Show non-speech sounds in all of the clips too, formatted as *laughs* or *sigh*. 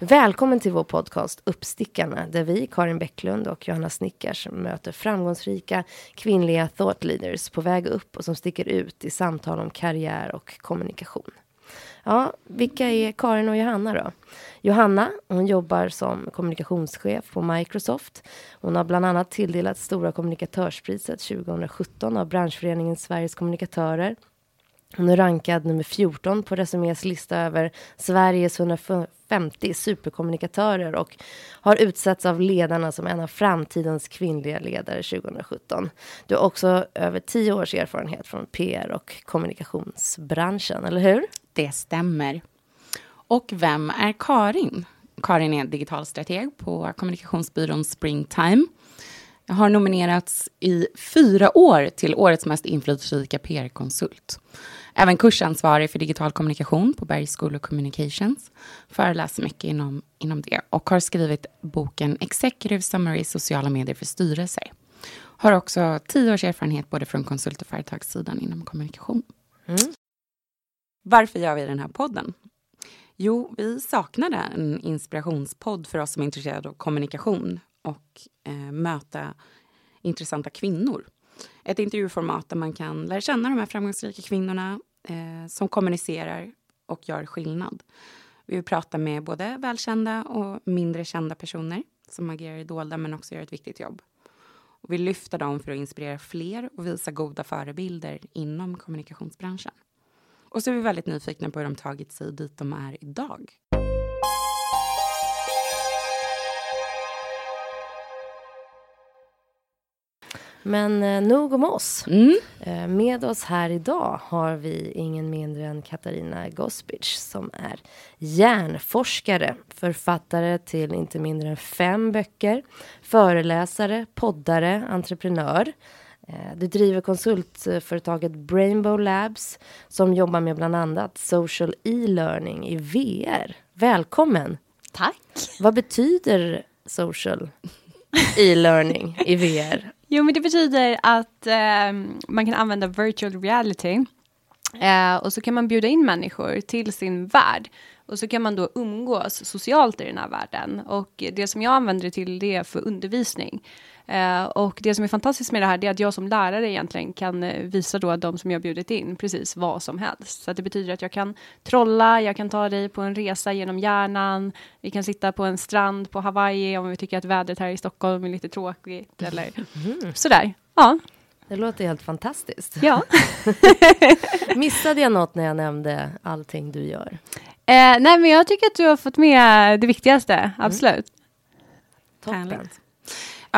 Välkommen till vår podcast Uppstickarna där vi, Karin Bäcklund och Johanna Snickars möter framgångsrika kvinnliga thought leaders på väg upp och som sticker ut i samtal om karriär och kommunikation. Ja, vilka är Karin och Johanna då? Johanna, hon jobbar som kommunikationschef på Microsoft. Hon har bland annat tilldelats Stora kommunikatörspriset 2017 av branschföreningen Sveriges kommunikatörer hon är rankad nummer 14 på Resumés lista över Sveriges 150 superkommunikatörer och har utsetts av ledarna som en av framtidens kvinnliga ledare 2017. Du har också över tio års erfarenhet från PR och kommunikationsbranschen, eller hur? Det stämmer. Och vem är Karin? Karin är digital strateg på kommunikationsbyrån Springtime. Jag har nominerats i fyra år till årets mest inflytelserika PR-konsult. Även kursansvarig för digital kommunikation på Bergs School of Communications. Föreläser mycket inom, inom det och har skrivit boken Executive Summary sociala medier för styrelser. Har också tio års erfarenhet både från konsult och företagssidan inom kommunikation. Mm. Varför gör vi den här podden? Jo, vi saknade en inspirationspodd för oss som är intresserade av kommunikation och eh, möta intressanta kvinnor. Ett intervjuformat där man kan lära känna de här framgångsrika kvinnorna eh, som kommunicerar och gör skillnad. Vi vill prata med både välkända och mindre kända personer som agerar i dolda men också gör ett viktigt jobb. Och vi lyfter dem för att inspirera fler och visa goda förebilder inom kommunikationsbranschen. Och så är vi väldigt nyfikna på hur de tagit sig dit de är idag. Men eh, nog om oss. Mm. Eh, med oss här idag har vi ingen mindre än Katarina Gospic som är hjärnforskare, författare till inte mindre än fem böcker, föreläsare, poddare, entreprenör. Eh, du driver konsultföretaget Brainbow Labs som jobbar med bland annat social e-learning i VR. Välkommen! Tack! Vad betyder social e-learning i VR? Jo, men det betyder att eh, man kan använda virtual reality eh, och så kan man bjuda in människor till sin värld och så kan man då umgås socialt i den här världen. Och det som jag använder det till det är för undervisning. Eh, och det som är fantastiskt med det här är att jag som lärare egentligen kan eh, visa då de som jag bjudit in precis vad som helst. Så det betyder att jag kan trolla, jag kan ta dig på en resa genom hjärnan, vi kan sitta på en strand på Hawaii om vi tycker att vädret här i Stockholm är lite tråkigt eller mm. sådär. Ja. Det låter helt fantastiskt. Ja. *laughs* Missade jag något när jag nämnde allting du gör? Eh, nej, men jag tycker att du har fått med det viktigaste, mm. absolut. Mm. Toppen.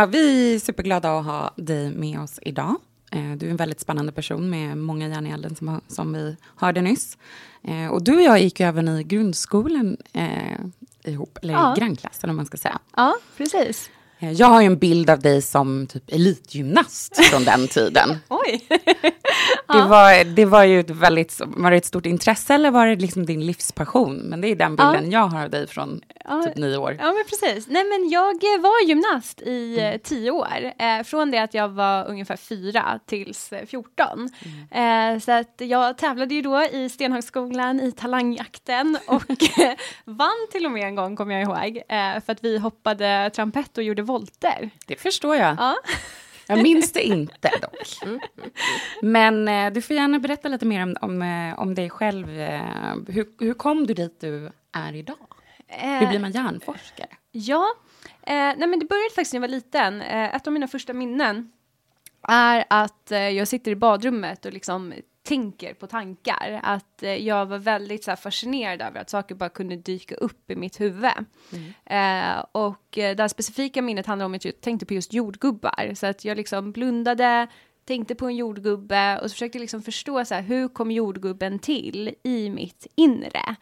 Ja, vi är superglada att ha dig med oss idag. Eh, du är en väldigt spännande person med många järn i elden som, som vi hörde nyss. Eh, och du och jag gick ju även i grundskolan eh, ihop, eller ja. grannklassen om man ska säga. Ja, precis. Eh, Jag har ju en bild av dig som typ elitgymnast *laughs* från den tiden. Oj! Det, var, det var ju ett väldigt, var det ett stort intresse eller var det liksom din livspassion? Men det är den bilden jag har av dig från typ nio år. Ja, men precis. Nej, men jag eh, var gymnast i eh, tio år. Eh, från det att jag var ungefär fyra tills eh, 14. Eh, så att jag tävlade ju då i Stenhagsskolan i talangjakten och *laughs* vann till och med en gång, kommer jag ihåg. Eh, för att vi hoppade trampett och gjorde volter. Det förstår jag. Ja. Jag minns det inte *laughs* dock. Men eh, du får gärna berätta lite mer om, om, eh, om dig själv. Eh, hur, hur kom du dit du är idag? Hur blir man hjärnforskare? Ja, eh, nej men det började faktiskt när jag var liten. Eh, ett av mina första minnen är att eh, jag sitter i badrummet och liksom tänker på tankar. Att eh, jag var väldigt så här, fascinerad över att saker bara kunde dyka upp i mitt huvud. Eh, och eh, det här specifika minnet handlar om att jag tänkte på just jordgubbar. Så att jag liksom blundade, tänkte på en jordgubbe och så försökte liksom förstå så här, hur kom jordgubben till i mitt inre.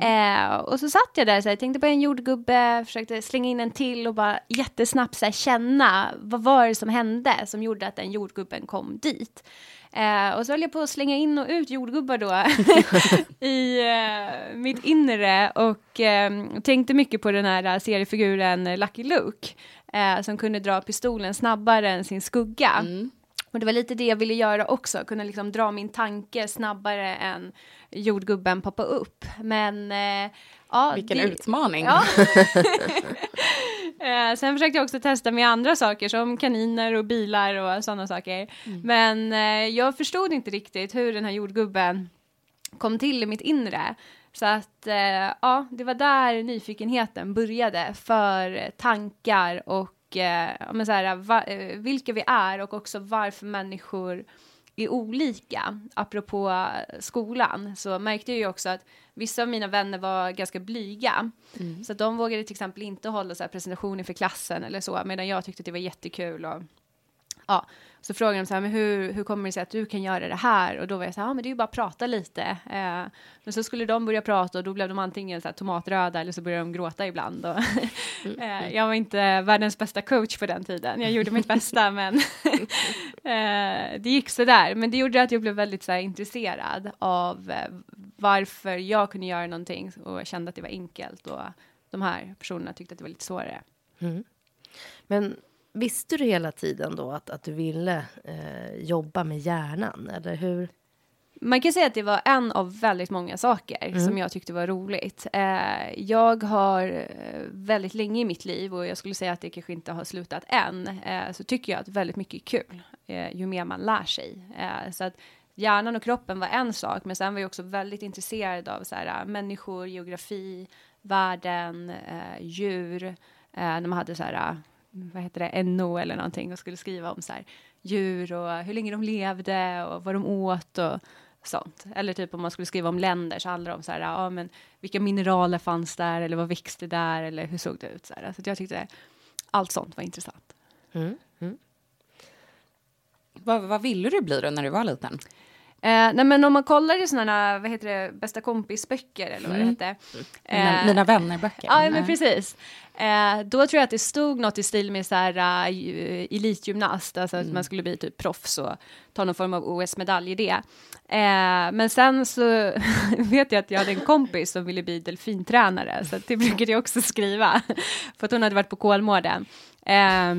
Eh, och så satt jag där här, tänkte på en jordgubbe, försökte slänga in en till och bara jättesnabbt så här, känna vad var det som hände som gjorde att den jordgubben kom dit. Eh, och så höll jag på att slänga in och ut jordgubbar då *laughs* i eh, mitt inre och eh, tänkte mycket på den här seriefiguren Lucky Luke eh, som kunde dra pistolen snabbare än sin skugga. Och det var lite det jag ville göra också, kunna liksom dra min tanke snabbare än jordgubben poppa upp. Men eh, ja, Vilken det- utmaning. Ja. *laughs* *laughs* Eh, sen försökte jag också testa med andra saker som kaniner och bilar och sådana saker. Men eh, jag förstod inte riktigt hur den här jordgubben kom till i mitt inre. Så att eh, ja, det var där nyfikenheten började för tankar och eh, men så här, va, eh, vilka vi är och också varför människor är olika. Apropå skolan så märkte jag ju också att vissa av mina vänner var ganska blyga. Så att de vågade till exempel inte hålla så presentationer för klassen eller så, medan jag tyckte att det var jättekul. Och, ja, så frågade de så här, men hur, hur kommer det sig att du kan göra det här? Och då var jag så här, ja men det är ju bara att prata lite. Eh, men så skulle de börja prata och då blev de antingen så här tomatröda eller så började de gråta ibland. Och, *laughs* eh, jag var inte världens bästa coach på den tiden. Jag gjorde mitt *laughs* bästa men *laughs* eh, det gick så där. Men det gjorde att jag blev väldigt så här, intresserad av eh, varför jag kunde göra någonting och kände att det var enkelt. Och de här personerna tyckte att det var lite svårare. Men visste du hela tiden då att, att du ville eh, jobba med hjärnan? Eller hur? Man kan säga att det var en av väldigt många saker som jag tyckte var roligt. Eh, jag har eh, väldigt länge i mitt liv, och jag skulle säga att det kanske inte har slutat än, eh, så tycker jag att väldigt mycket är kul, eh, ju mer man lär sig. Eh, så att hjärnan och kroppen var en sak, men sen var jag också väldigt intresserad av så här, människor, geografi, världen, djur. När man hade så här, vad heter det, NO eller någonting och skulle skriva om så här, djur och hur länge de levde och vad de åt och sånt. Eller typ om man skulle skriva om länder så handlar det om så här, ja men vilka mineraler fanns där eller vad växte där eller hur såg det ut så här. Så jag tyckte allt sånt var intressant. Mm, mm. Vad, vad ville du bli då när du var liten? Eh, nej men om man kollar i sådana, vad heter det, bästa kompis-böcker eller vad det hette. Mina, Eh, mina vänner-böcker? Ja, men Nej. precis. Eh, då tror jag att det stod något i stil med så här, uh, elitgymnast, alltså att man skulle bli typ proffs och ta någon form av OS-medalj i det. Eh, men sen så *laughs* vet jag att jag hade en kompis som ville bli delfintränare, så det brukade jag också skriva, för att hon hade varit på Kolmården. Eh,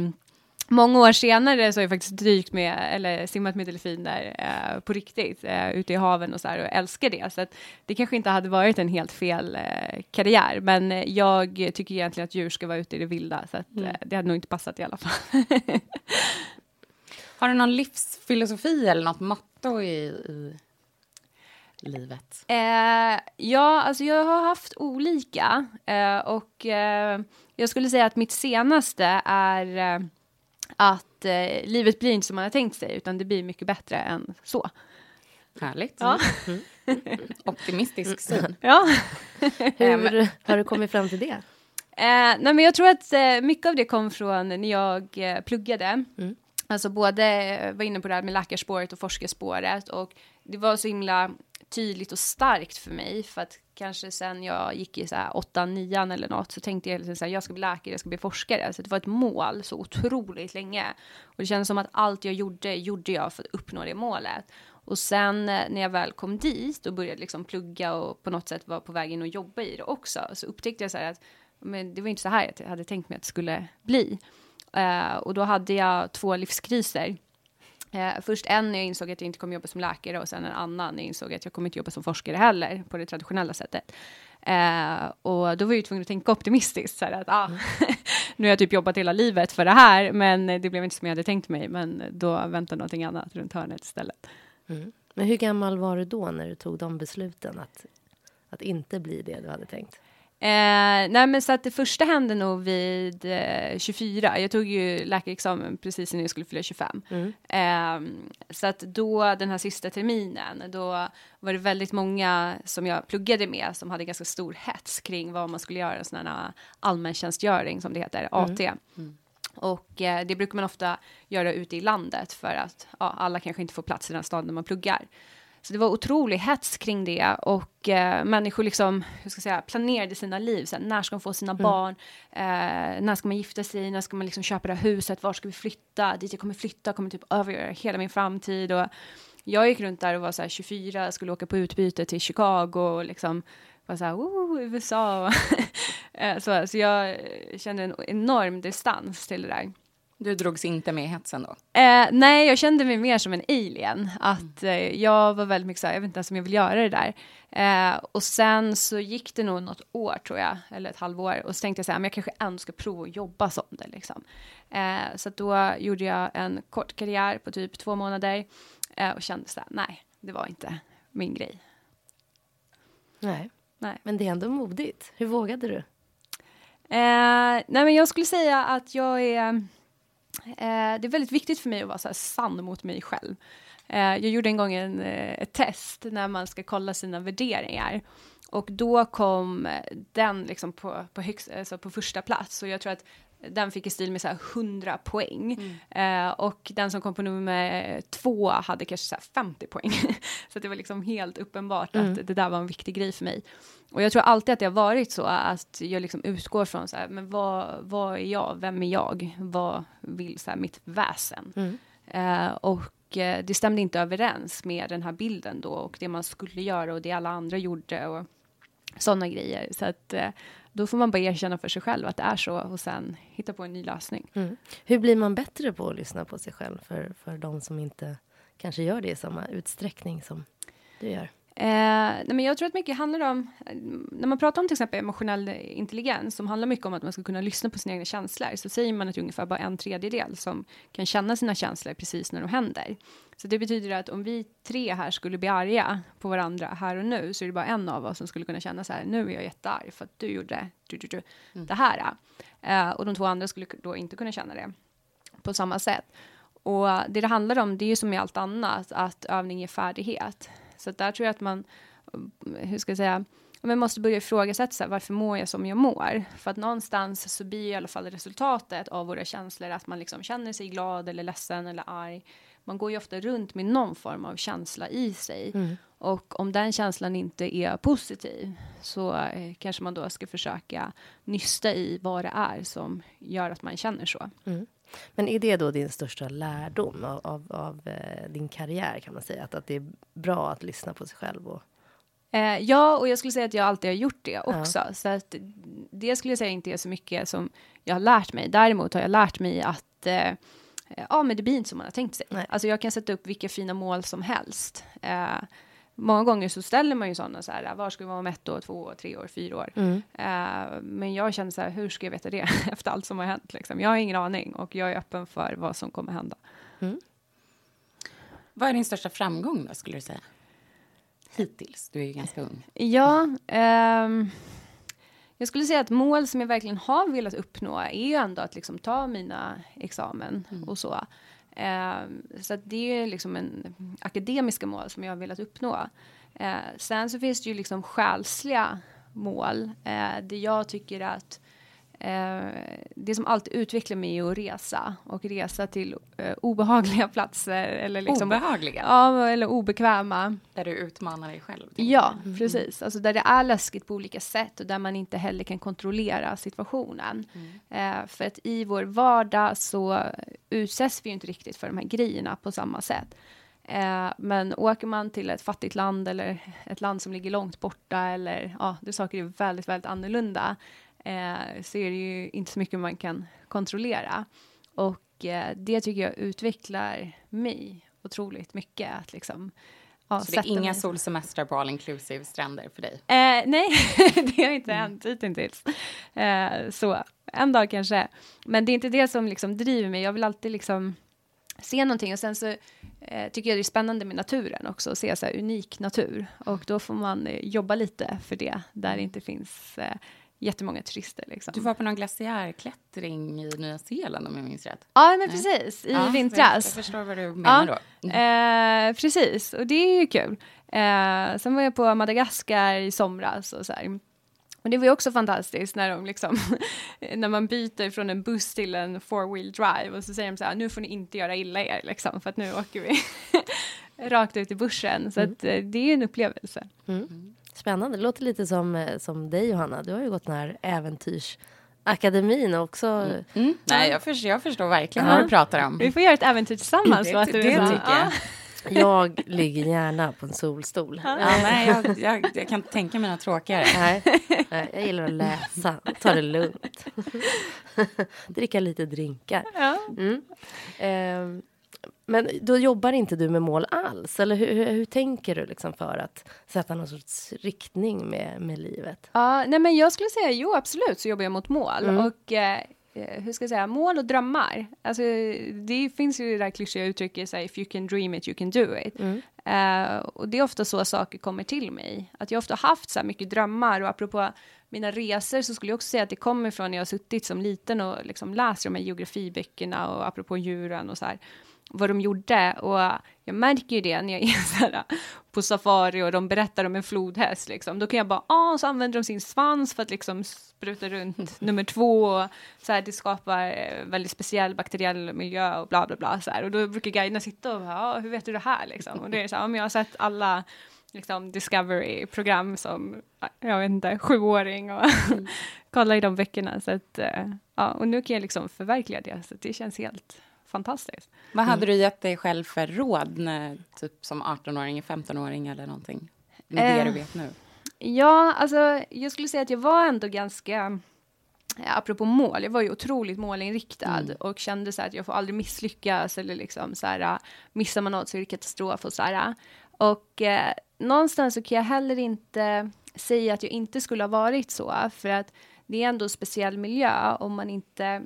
Många år senare så har jag faktiskt dykt med, eller simmat med delfiner eh, på riktigt, eh, ute i haven och så här, och älskar det. Så att det kanske inte hade varit en helt fel eh, karriär, men jag tycker egentligen att djur ska vara ute i det vilda, så att, eh, det hade nog inte passat i alla fall. *laughs* Har du någon livsfilosofi eller något motto i, i livet? Eh, ja, alltså jag har haft olika eh, och jag skulle säga att mitt senaste är att eh, livet blir inte som man har tänkt sig, utan det blir mycket bättre än så. Härligt. Ja. Optimistisk syn. Ja. *laughs* Hur har du kommit fram till det? Eh, nej, men jag tror att eh, mycket av det kom från när jag eh, pluggade. Alltså både eh, var inne på det här med läkarspåret och forskarspåret och det var så himla tydligt och starkt för mig för att kanske sen jag gick i så här åttan, nian eller något, så tänkte jag liksom så här, jag ska bli läkare, jag ska bli forskare. Så det var ett mål så otroligt länge. Och det kändes som att allt jag gjorde, gjorde jag för att uppnå det målet. Och sen eh, när jag väl kom dit och började liksom plugga och på något sätt var på väg in och jobba i det också, så upptäckte jag så här att men det var inte så här jag hade tänkt mig att det skulle bli. Uh, och då hade jag två livskriser. Eh, först en när jag insåg att jag inte kommer jobba som läkare och sen en annan när jag insåg att jag kommer inte jobba som forskare heller på det traditionella sättet. Eh, och då var jag tvungen att tänka optimistiskt, så att ah, *laughs* nu har jag typ jobbat hela livet för det här, men det blev inte som jag hade tänkt mig, men då väntar någonting annat runt hörnet istället. Mm. Men hur gammal var du då när du tog de besluten att, att inte bli det du hade tänkt? Eh, nej men så att det första hände nog vid eh, 24. Jag tog ju läkarexamen precis när jag skulle fylla 25. Mm. Eh, så att då den här sista terminen, då var det väldigt många som jag pluggade med som hade ganska stor hets kring vad man skulle göra, en sån här allmäntjänstgöring som det heter, AT. Mm. Mm. Och eh, det brukar man ofta göra ute i landet för att ja, alla kanske inte får plats i den staden man pluggar. Så det var otrolig hets kring det och eh, människor liksom, hur ska jag säga, planerade sina liv. Så här, när ska de få sina mm. barn? Eh, när ska man gifta sig? När ska man liksom köpa det här huset? Var ska vi flytta? Dit jag kommer flytta kommer typ övergöra hela min framtid. Och jag gick runt där och var så här 24, skulle åka på utbyte till Chicago och liksom var så här, oh, USA. *laughs* Eh, så, så jag kände en enorm distans till det där. Du drogs inte med i hetsen då? Eh, nej, jag kände mig mer som en alien. Att mm. eh, jag var väldigt mycket så här, jag vet inte ens om jag vill göra det där. Eh, och sen så gick det nog något år tror jag, eller ett halvår. Och så tänkte jag så här, men jag kanske ändå ska prova att jobba som det liksom. Eh, så då gjorde jag en kort karriär på typ två månader. Eh, och kände så här, nej, det var inte min grej. Nej. nej, men det är ändå modigt. Hur vågade du? Eh, nej, men jag skulle säga att jag är Eh, Eh, det är väldigt viktigt för mig att vara så här sann mot mig själv. Eh, jag gjorde en gång en, eh, ett test när man ska kolla sina värderingar. Och då kom den liksom på, på, högst, alltså på första plats. Och jag tror att den fick i stil med så 100 poäng. Mm. Eh, och den som kom på nummer två hade kanske så 50 poäng. *laughs* så det var liksom helt uppenbart mm. att det där var en viktig grej för mig. Och jag tror alltid att det har varit så att jag liksom utgår från så här, men vad, vad är jag? Vem är jag? Vad vill så här, mitt väsen? Mm. Eh, och eh, det stämde inte överens med den här bilden då och det man skulle göra och det alla andra gjorde och sådana grejer. Så att eh, då får man bara erkänna för sig själv att det är så och sen hitta på en ny lösning. Mm. Hur blir man bättre på att lyssna på sig själv för, för de som inte kanske gör det i samma utsträckning som du gör? Eh, nej men jag tror att mycket handlar om, när man pratar om till exempel emotionell intelligens, som handlar mycket om att man ska kunna lyssna på sina egna känslor, så säger man att det är ungefär bara en tredjedel som kan känna sina känslor precis när de händer. Så det betyder att om vi tre här skulle bli arga på varandra här och nu, så är det bara en av oss som skulle kunna känna så här, nu är jag jättearg för att du gjorde du, du, du, mm. det här. Eh, och de två andra skulle då inte kunna känna det på samma sätt. Och det det handlar om, det är ju som i allt annat, att övning ger färdighet. Så där tror jag att man, hur ska jag säga, man måste börja ifrågasätta varför mår jag som jag mår? För att någonstans så blir i alla fall resultatet av våra känslor att man liksom känner sig glad eller ledsen eller arg. Man går ju ofta runt med någon form av känsla i sig. Mm. Och om den känslan inte är positiv så eh, kanske man då ska försöka nysta i vad det är som gör att man känner så. Mm. Men är det då din största lärdom av, av, av eh, din karriär kan man säga? Att, att det är bra att lyssna på sig själv? Och... Eh, ja, och jag skulle säga att jag alltid har gjort det också. Ja. Så att det skulle jag säga inte är så mycket som jag har lärt mig. Däremot har jag lärt mig att eh, ja, men det blir inte som man har tänkt sig. Nej. Alltså jag kan sätta upp vilka fina mål som helst. Eh, många gånger så ställer man ju sådana så här, var ska vi vara om ett år, två år, tre år, fyra år? Mm. Uh, men jag känner så här, hur ska jag veta det *laughs* efter allt som har hänt? Liksom? Jag har ingen aning och jag är öppen för vad som kommer hända. Mm. Vad är din största framgång då, skulle du säga? Hittills, du är ju ganska ung. Ja, um, jag skulle säga att mål som jag verkligen har velat uppnå är ju ändå att liksom ta mina examen mm. och så. Eh, så det är liksom en akademiska mål som jag har velat uppnå. Eh, sen så finns det ju liksom själsliga mål eh, där jag tycker att eh, det som alltid utvecklar mig är att resa och resa till eh, obehagliga *laughs* platser eller liksom Obehagliga? Ja, eller obekväma. Där du utmanar dig själv? Ja, precis. Alltså där det är läskigt på olika sätt och där man inte heller kan kontrollera situationen. Eh, för att i vår vardag så utsätts vi ju inte riktigt för de här grejerna på samma sätt. Eh, men åker man till ett fattigt land eller ett land som ligger långt borta eller ja, där saker är väldigt, väldigt annorlunda eh, så är det ju inte så mycket man kan kontrollera. Och eh, det tycker jag utvecklar mig otroligt mycket. Att liksom, ja, Så det är inga mig- solsemestrar på all inclusive stränder för dig? Eh, nej, *laughs* det har inte hänt hittills. Eh, så, en dag kanske. Men det är inte det som liksom driver mig. Jag vill alltid liksom se någonting. Och sen så eh, tycker jag det är spännande med naturen också. Att se så unik natur. Och då får man eh, jobba lite för det. Där det inte finns eh, jättemånga turister. Liksom. Du var på någon glaciärklättring i Nya Zeeland om jag minns rätt? Ja, men precis. I Ja, Jag, vintras. jag förstår vad du menar då. Eh, precis, och det är ju kul. Eh, sen var jag på Madagaskar i somras och så här. Och det var ju också fantastiskt när de liksom, *laughs* när man byter från en buss till en four wheel drive och så säger de så här, nu får ni inte göra illa er liksom, för att nu åker vi *laughs* rakt ut i bushen. Så att, eh, det är ju en upplevelse. Spännande. Det låter lite som, eh, som dig, Johanna. Du har ju gått den här äventyrsakademin och också. Mm. Nej, jag förstår, jag förstår verkligen Ja. vad du pratar om. Vi får göra ett äventyr tillsammans. Det, det, det tycker jag. Jag ligger gärna på en solstol. Ja, nej, jag, jag, jag kan inte tänka mig något tråkigare. Nej, nej, jag gillar att läsa, ta det lugnt. *laughs* Dricka lite drinkar. Ja. Mm. Men då jobbar inte du med mål alls? Eller hur, hur, hur tänker du liksom för att sätta någon sorts riktning med, med livet? Ja, nej men jag skulle säga jo absolut så jobbar jag mot mål och eh, eh, hur ska jag säga, mål och drömmar. Alltså det finns ju det där klyschiga uttrycket så här, if you can dream it you can do it. Eh, och det är ofta så saker kommer till mig. Att jag ofta haft så här mycket drömmar och apropå mina resor så skulle jag också säga att det kommer från när jag har suttit som liten och liksom läst de här geografiböckerna och apropå djuren och så här vad de gjorde och jag märker ju det när jag *laughs* är här, på safari och de berättar om en flodhäst liksom. Då kan jag bara, ah, så använder de sin svans för att liksom spruta runt *laughs* nummer två och så här, det skapar eh, väldigt speciell bakteriell miljö och bla bla bla så här. Och då brukar guiderna sitta och bara, ah, hur vet du det här liksom? Och det är så här, jag har sett alla liksom Discovery-program som, jag vet inte, sjuåring och *laughs* kolla i de böckerna så att, eh, ja, och nu kan jag liksom förverkliga det så det känns helt fantastiskt. Vad hade du gett dig själv för råd när, typ som 18-åring, 15-åring eller någonting? Med det Eh. du vet nu. Ja, alltså jag skulle säga att jag var ändå ganska, eh, apropå mål, jag var ju otroligt målinriktad och kände så att jag får aldrig misslyckas eller liksom så här, eh, missar man något så är det katastrof och så här. Och eh, någonstans så kan jag heller inte säga att jag inte skulle ha varit så, för att det är ändå en speciell miljö om man inte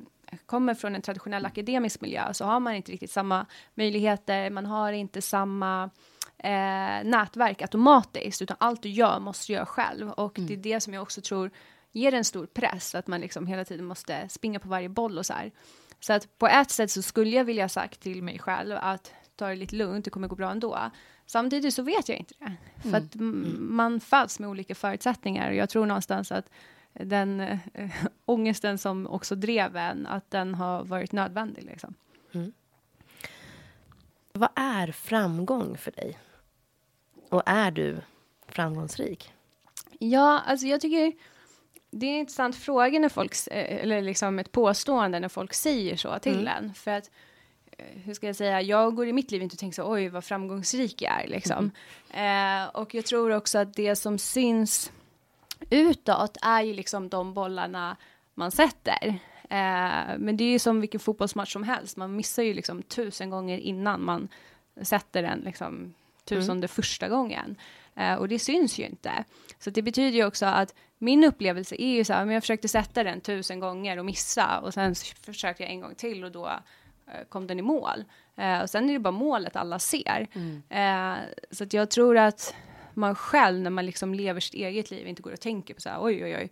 kommer från en traditionell akademisk miljö så har man inte riktigt samma möjligheter, man har inte samma eh, nätverk automatiskt, utan allt du gör måste du göra själv. Och det är det som jag också tror ger en stor press, att man liksom hela tiden måste springa på varje boll och så här. Så att på ett sätt så skulle jag vilja sagt till mig själv att ta det lite lugnt, det kommer gå bra ändå. Samtidigt så vet jag inte det. För att mm. man föds med olika förutsättningar och jag tror någonstans att den äh, *laughs* ångesten som också drev en, att den har varit nödvändig. Liksom. Vad är framgång för dig? Och är du framgångsrik? Ja, alltså jag tycker det är en intressant fråga när folk, eh, eller liksom ett påstående när folk säger så till en. För att, eh, hur ska jag säga, jag går i mitt liv inte och tänker så, oj vad framgångsrik jag är liksom. Eh, och jag tror också att det som syns utåt är ju liksom de bollarna man sätter. Eh, men det är ju som vilken fotbollsmatch som helst, man missar ju liksom tusen gånger innan man sätter den liksom tusende första gången. Eh, och det syns ju inte. Så det betyder ju också att min upplevelse är ju så här, men jag försökte sätta den tusen gånger och missa och sen försökte jag en gång till och då eh, kom den i mål. Eh, och sen är det bara målet alla ser. Eh, så att jag tror att man själv när man liksom lever sitt eget liv inte går och tänker på så här oj oj oj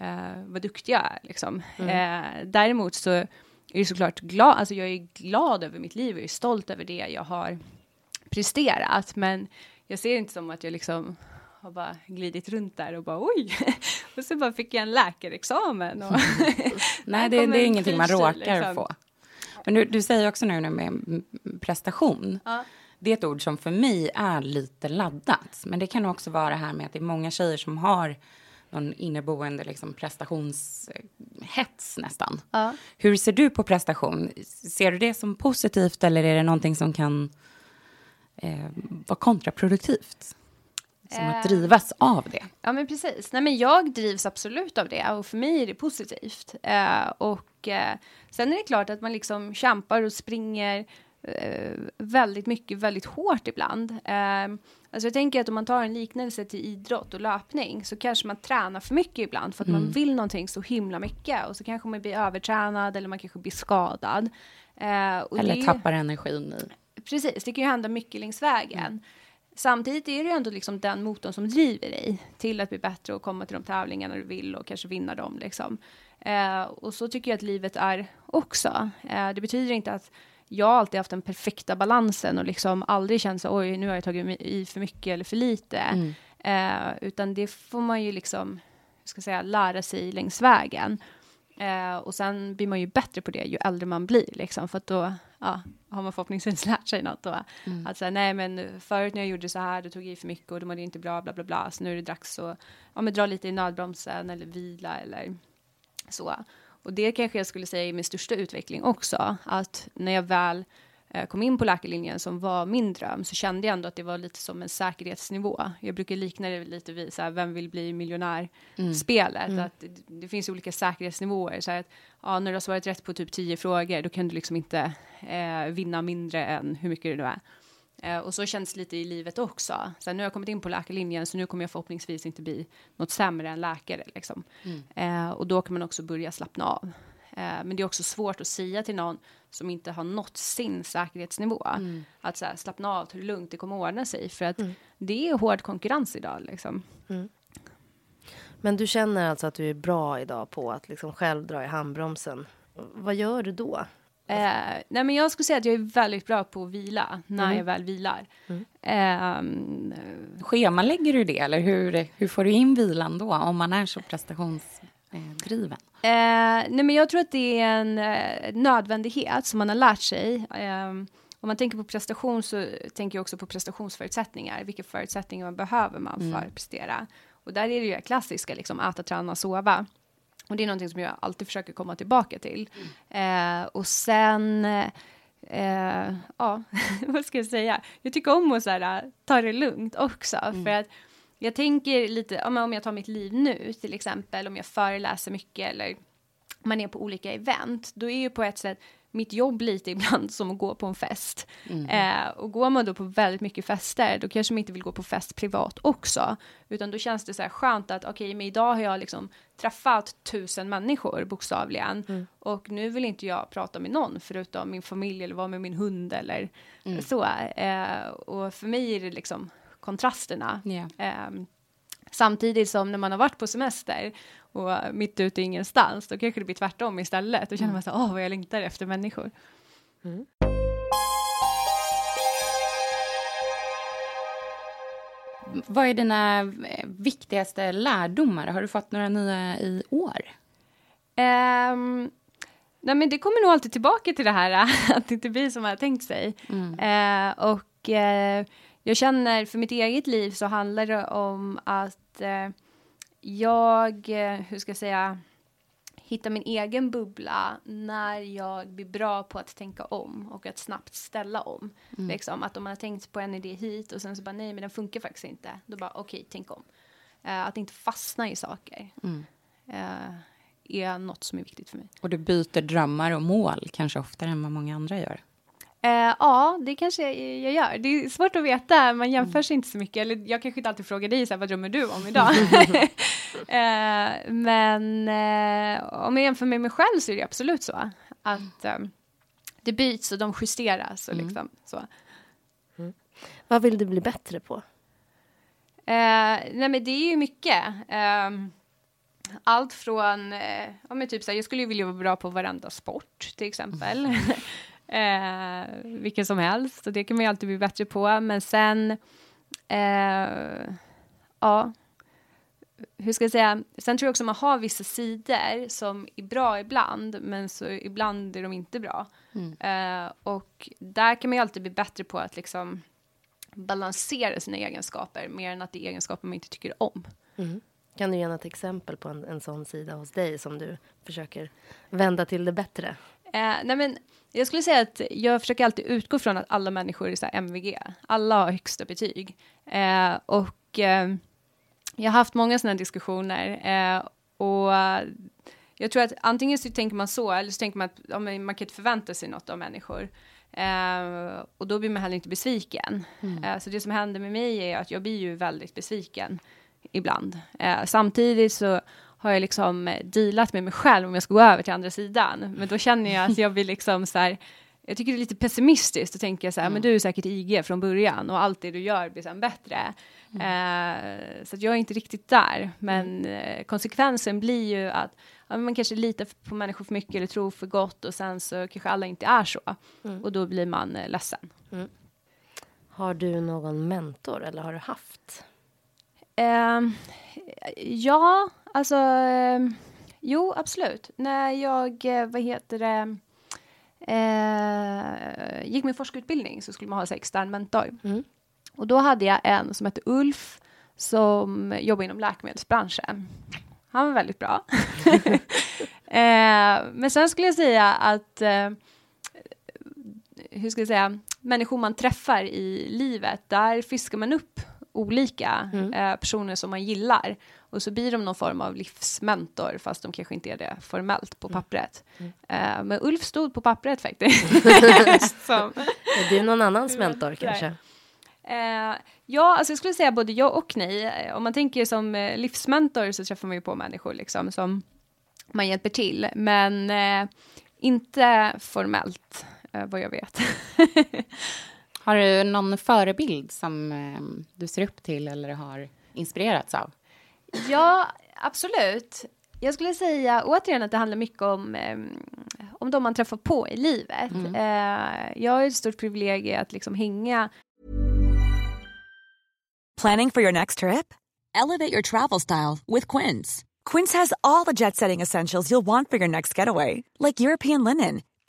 eh, vad duktig jag är liksom. Eh, däremot så är det såklart glad, alltså jag är glad över mitt liv och är stolt över det jag har presterat men jag ser inte som att jag liksom har bara glidit runt där och bara oj. *laughs* och så bara fick jag en läkarexamen. Och *laughs* Nej, det, det är en ingenting man råkar liksom. få. Men du, du säger också nu med mm, prestation. Ja. Det är ett ord som för mig är lite laddat. Men det kan också vara det här med att det är många tjejer som har någon inneboende liksom prestationshets nästan. Ja. Hur ser du på prestation? Ser du det som positivt eller är det någonting som kan eh, vara kontraproduktivt? Som att Eh. drivas av det. Ja, men precis. Nej, men jag drivs absolut av det och för mig är det positivt. Eh, och eh, sen är det klart att man liksom kämpar och springer väldigt mycket, väldigt hårt ibland. Eh, alltså jag tänker att om man tar en liknelse till idrott och löpning så kanske man tränar för mycket ibland för att man vill någonting så himla mycket och så kanske man blir övertränad eller man kanske blir skadad. Eh, Eller det- tappar energin i. Precis, det kan ju hända mycket längs vägen. Samtidigt är det ju ändå liksom den motorn som driver dig till att bli bättre och komma till de tävlingarna du vill och kanske vinna dem. Liksom. Eh, och så tycker jag att livet är också. Eh, det betyder inte att jag alltid haft den perfekta balansen och liksom aldrig känt så oj, nu har jag tagit i för mycket eller för lite. Eh, utan det får man ju liksom, hur ska jag säga, lära sig längs vägen. Eh, och sen blir man ju bättre på det ju äldre man blir, liksom, för att då ja, har man förhoppningsvis *laughs* lärt sig något. Då. Att säga, nej men förut när jag gjorde så här, då tog jag i för mycket och då mådde jag inte bra, bla bla bla, så nu är det dags att ja, men dra lite i nödbromsen eller vila eller så. Och det kanske jag skulle säga är min största utveckling också, att när jag väl eh, kom in på läkarlinjen som var min dröm så kände jag ändå att det var lite som en säkerhetsnivå. Jag brukar likna det lite vid så här, vem vill bli miljonär-spelet. Att det, det finns olika säkerhetsnivåer. Så här att, ja, när du har svarat rätt på typ tio frågor då kan du liksom inte eh, vinna mindre än hur mycket det nu är. Eh, och så känns det lite i livet också. Så här, nu har jag kommit in på läkarlinjen så nu kommer jag förhoppningsvis inte bli något sämre än läkare. Liksom. Eh, och då kan man också börja slappna av. Eh, men det är också svårt att säga till någon som inte har nått sin säkerhetsnivå. Att så här, slappna av, ta det lugnt, det kommer ordna sig. För att det är hård konkurrens idag. Liksom. Men du känner alltså att du är bra idag på att liksom själv dra i handbromsen. Vad gör du då? Eh, nej men jag skulle säga att jag är väldigt bra på att vila när jag väl vilar. Ehm, Schemalägger du det eller hur, hur får du in vilan då om man är så prestationsdriven? Eh, nej men jag tror att det är en eh, nödvändighet som man har lärt sig. Ehm, om man tänker på prestation så tänker jag också på prestationsförutsättningar. Vilka förutsättningar behöver man för att prestera? Och där är det ju klassiska, liksom äta, träna, sova. Och det är någonting som jag alltid försöker komma tillbaka till. Eh, och sen, eh, ja, *laughs* vad ska jag säga? Jag tycker om att så här, ta det lugnt också. För att jag tänker lite, om jag tar mitt liv nu till exempel, om jag föreläser mycket eller man är på olika event, då är ju på ett sätt mitt jobb lite ibland *laughs* som att gå på en fest. Eh, och går man då på väldigt mycket fester, då kanske man inte vill gå på fest privat också. Utan då känns det så här skönt att okej, men idag har jag liksom träffat tusen människor bokstavligen. Och nu vill inte jag prata med någon förutom min familj eller vara med min hund eller så. Eh, och för mig är det liksom kontrasterna. Ja. Ehm, Samtidigt som när man har varit på semester och mitt ute i ingenstans, då kanske det blir tvärtom istället. Då känner man så åh vad jag längtar efter människor. Vad är dina eh, viktigaste lärdomar? Har du fått några nya i år? Ehm, nej men det kommer nog alltid tillbaka till det här *laughs* att det inte blir som man har tänkt sig. Eh, och eh, jag känner för mitt eget liv så handlar det om att eh, jag, eh, hur ska jag säga, hitta min egen bubbla när jag blir bra på att tänka om och att snabbt ställa om. Liksom, att om man har tänkt på en idé hit och sen så bara nej men den funkar faktiskt inte. Då bara okej, tänk om. Eh, att inte fastna i saker. Eh, är något som är viktigt för mig. Och du byter drömmar och mål kanske oftare än vad många andra gör. Eh, ja, det kanske jag, gör. Det är svårt att veta, man jämför sig inte så mycket. Eller jag kanske inte alltid frågar dig, så här, vad drömmer du om idag? *laughs* *laughs* eh, men eh, om jag jämför med mig själv så är det absolut så. Att eh, det byts och de justeras. Och liksom, så. Vad vill du bli bättre på? Eh, nej men det är ju mycket. Ehm, allt från, eh, ja men typ så här, jag skulle ju vilja vara bra på varenda sport till exempel. *laughs* eh, vilken som helst, och det kan man ju alltid bli bättre på. Men sen, eh, ja, hur ska jag säga, sen tror jag också man har vissa sidor som är bra ibland, men så ibland är de inte bra. Mm. Uh, och där kan man ju alltid bli bättre på att liksom balansera sina egenskaper, mer än att det är egenskaper man inte tycker om. Mm. Kan du ge något exempel på en, en sån sida hos dig som du försöker vända till det bättre? Uh, nej men, jag skulle säga att jag försöker alltid utgå från att alla människor är så MVG. Alla har högsta betyg. Uh, och jag har haft många sådana diskussioner eh, och jag tror att antingen så tänker man så eller så tänker man att ja, man kan inte förvänta sig något av människor. Eh, och då blir man heller inte besviken. Mm. Eh, så det som händer med mig är att jag blir ju väldigt besviken ibland. Eh, samtidigt så har jag liksom dealat med mig själv om jag ska gå över till andra sidan. Men då känner jag att jag blir liksom så här, jag tycker det är lite pessimistiskt att tänka så här, mm. men du är säkert IG från början och allt det du gör blir sen bättre. Mm. Eh, så jag är inte riktigt där, men eh, konsekvensen blir ju att ja, man kanske litar på människor för mycket eller tror för gott och sen så kanske alla inte är så mm. och då blir man eh, ledsen. Mm. Har du någon mentor eller har du haft? Ehm, ja, alltså ehm, jo, absolut. När jag, eh, vad heter det, eh, gick min forskarutbildning så skulle man ha en extern mentor. Mm. Och då hade jag en som hette Ulf som jobbar inom läkemedelsbranschen. Han var väldigt bra. *laughs* eh, men sen skulle jag säga att eh, hur ska jag säga, människor man träffar i livet, där fiskar man upp olika mm. eh, personer som man gillar. Och så blir de någon form av livsmentor, fast de kanske inte är det formellt på mm. pappret. Mm. Mm. men Ulf stod på pappret faktiskt. *laughs* är du någon annans mentor kanske? Eh, ja, alltså jag skulle säga både ja och nej. Eh, om man tänker som eh, livsmentor så träffar man ju på människor liksom som man hjälper till, men eh, inte formellt eh, vad jag vet. *laughs* har du någon förebild som eh, du ser upp till eller har inspirerats av? Ja, absolut. Jag skulle säga återigen att det handlar mycket om, om de man träffar på i livet. Mm. jag har ett stort privilegium att liksom hänga Planning for your next trip? Elevate your travel style with Quince. Quince has all the jet setting essentials you'll want for your next getaway, like European linen,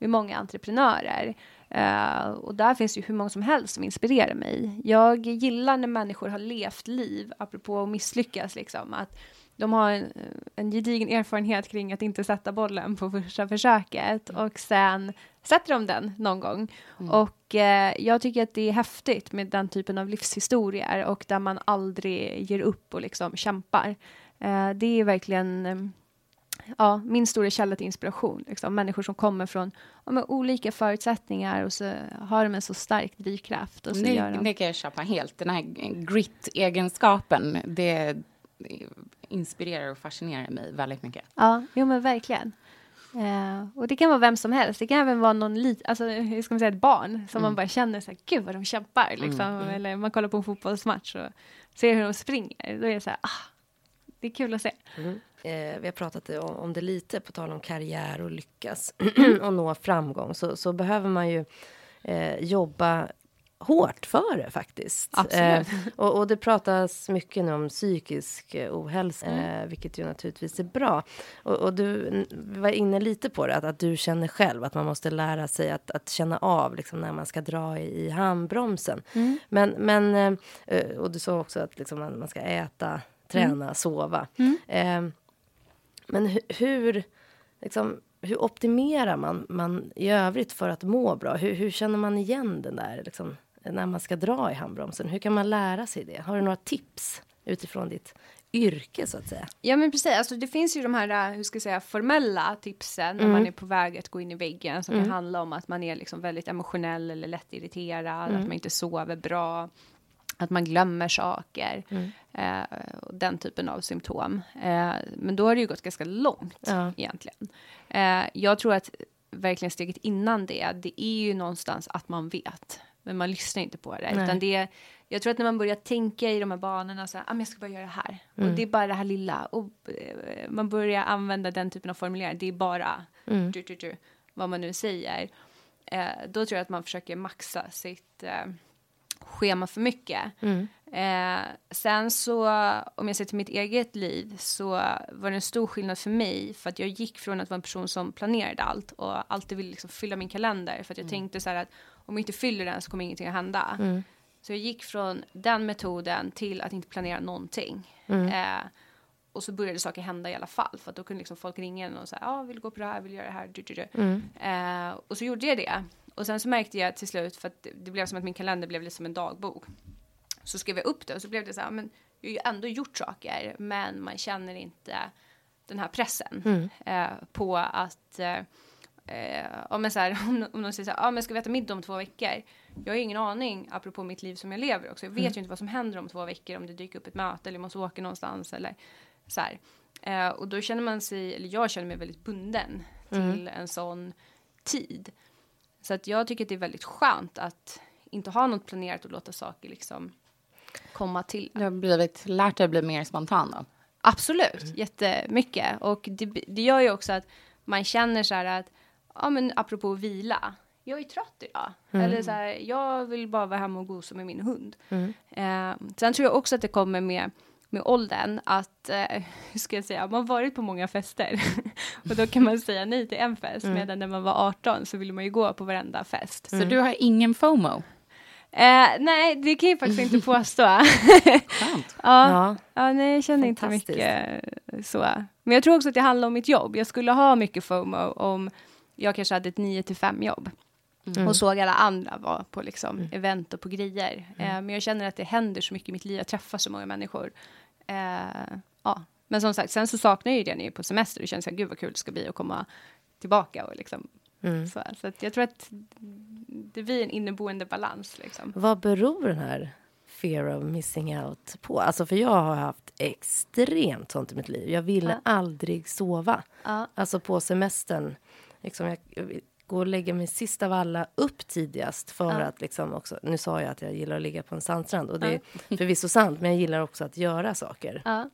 Med många entreprenörer uh, och där finns ju hur många som helst som inspirerar mig. Jag gillar när människor har levt liv, apropå att misslyckas liksom, att de har en, en gedigen erfarenhet kring att inte sätta bollen på första försöket mm. och sen sätter de den någon gång. Mm. Och eh, jag tycker att det är häftigt med den typen av livshistorier och där man aldrig ger upp och liksom kämpar. Eh, det är verkligen ja, min stora källa till inspiration. Liksom. Människor som kommer från ja, olika förutsättningar och så har de en så stark drivkraft. Och så det, gör de... det kan jag köpa helt. Den här grit-egenskapen, det inspirerar och fascinerar mig väldigt mycket. Ja, jo men verkligen. Uh, och det kan vara vem som helst. Det kan även vara någon lit, alltså, hur ska man säga, ett barn som mm. man bara känner så här, gud vad de kämpar. Mm, liksom. Mm. Eller man kollar på en fotbollsmatch och ser hur de springer. Då är det så här, ah, det är kul att se. Mm. Eh, vi har pratat om, om det lite, på tal om karriär och lyckas *clears throat* och nå framgång, så, så behöver man ju eh, jobba hårt för det faktiskt. Eh, och, och det pratas mycket nu om psykisk eh, ohälsa, Mm. eh, vilket ju naturligtvis är bra. Och, och du var inne lite på det, att, att du känner själv att man måste lära sig att, att känna av liksom, när man ska dra i, i handbromsen. Mm. Men, men eh, eh, och du sa också att liksom, man, man ska äta, träna, sova. Eh, men hu- hur, liksom, hur optimerar man, man i övrigt för att må bra? Hur, hur känner man igen den där, liksom, när man ska dra i handbromsen? Hur kan man lära sig det? Har du några tips utifrån ditt yrke, så att säga? Ja men precis, alltså, det finns ju de här hur ska jag säga, formella tipsen när man är på väg att gå in i väggen som kan handla om att man är liksom väldigt emotionell eller lättirriterad, att man inte sover bra, att man glömmer saker eh, och den typen av symptom. Eh, men då har det ju gått ganska långt Ja. egentligen. Eh, jag tror att verkligen steget innan det, det är ju någonstans att man vet. Men man lyssnar inte på det. Nej. Utan det jag tror att när man börjar tänka i de här banorna, så här, ah, men jag ska bara göra det här. Och det är bara det här lilla. Och eh, man börjar använda den typen av formuleringar. Det är bara du, du, du, vad man nu säger. Eh, då tror jag att man försöker maxa sitt eh, schema för mycket. Eh, sen så, om jag ser till mitt eget liv, så var det en stor skillnad för mig. För att jag gick från att vara en person som planerade allt och alltid ville liksom fylla min kalender. För att jag tänkte så här att om jag inte fyller den så kommer ingenting att hända. Så jag gick från den metoden till att inte planera någonting. Eh, och så började saker hända i alla fall. För att då kunde liksom folk ringa en och säga, ja, ah, vill gå på det här, vill du göra det här, du, du, du. Eh, och så gjorde jag det. Och sen så märkte jag till slut, för att det, blev som att min kalender blev lite som en dagbok. Så skrev jag upp det och så blev det så här, men jag har ju ändå gjort saker, men man känner inte den här pressen eh, på att eh, Eh, så här, *laughs* om, om någon säger så här, ah, men ska vi äta middag om två veckor? Jag har ju ingen aning, apropå mitt liv som jag lever också. Jag vet ju inte vad som händer om två veckor, om det dyker upp ett möte eller jag måste åka någonstans eller så. Eh, och då känner man sig, eller jag känner mig väldigt bunden till en sån tid. Så att jag tycker att det är väldigt skönt att inte ha något planerat och låta saker liksom komma till. Du har blivit, lärt dig att bli mer spontan då? Absolut, jättemycket. Och det, det gör ju också att man känner så här att, ja men apropå vila, jag är trött idag. Eller så här, jag vill bara vara hemma och gosa med min hund. Eh, sen tror jag också att det kommer med, med åldern att, eh, hur ska jag säga, man har varit på många fester. *laughs* och då kan man säga nej till en fest. Medan när man var 18 så ville man ju gå på varenda fest. Så du har ingen FOMO? Eh, nej, det kan jag faktiskt inte *laughs* påstå. *laughs* Ja. Ja. Ja, nej, jag känner inte mycket eh, så. Men jag tror också att det handlar om mitt jobb. Jag skulle ha mycket FOMO om jag kanske hade ett 9 till 5 jobb. Och såg alla andra vara på liksom event och på grejer. Eh, men jag känner att det händer så mycket i mitt liv. Jag träffar så många människor. Eh, ja. Men som sagt, sen så saknar jag ju det när jag är på semester. Det känns här, gud vad kul det ska bli att komma tillbaka. Och liksom, så så att jag tror att det blir en inneboende balans. Liksom. Vad beror den här fear of missing out på? Alltså för jag har haft extremt sånt i mitt liv. Jag ville Ja. aldrig sova. Ja. Alltså på semestern. Liksom jag, gå och lägga mig sist av alla upp tidigast för Ja. att liksom också, nu sa jag att jag gillar att ligga på en sandstrand och det är *laughs* förvisso sant, men jag gillar också att göra saker. Ja.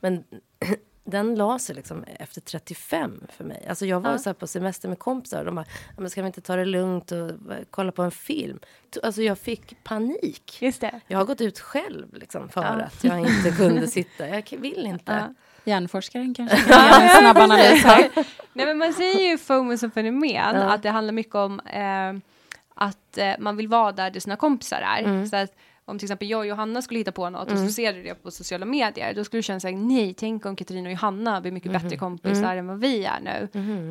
Men *clears throat* den la sig liksom efter 35 för mig. Alltså jag var Ja. så på semester med kompisar och de bara, "Ja, men ska vi inte ta det lugnt och kolla på en film? Alltså jag fick panik. Just det. Jag har gått ut själv liksom för Ja. att jag inte kunde *laughs* sitta. Jag vill inte. Ja. Hjärnforskaren kanske en snabb analys här. Nej, men man säger ju FOMO som fenomen, Ja. att det handlar mycket om eh, att eh, man vill vara där, där sina kompisar är. Mm. Så att om till exempel jag och Johanna skulle hitta på något och så ser du det på sociala medier, då skulle du känna så här, nej, tänk om Katarina och Johanna blir mycket Mm-hmm. bättre kompisar än vad vi är nu.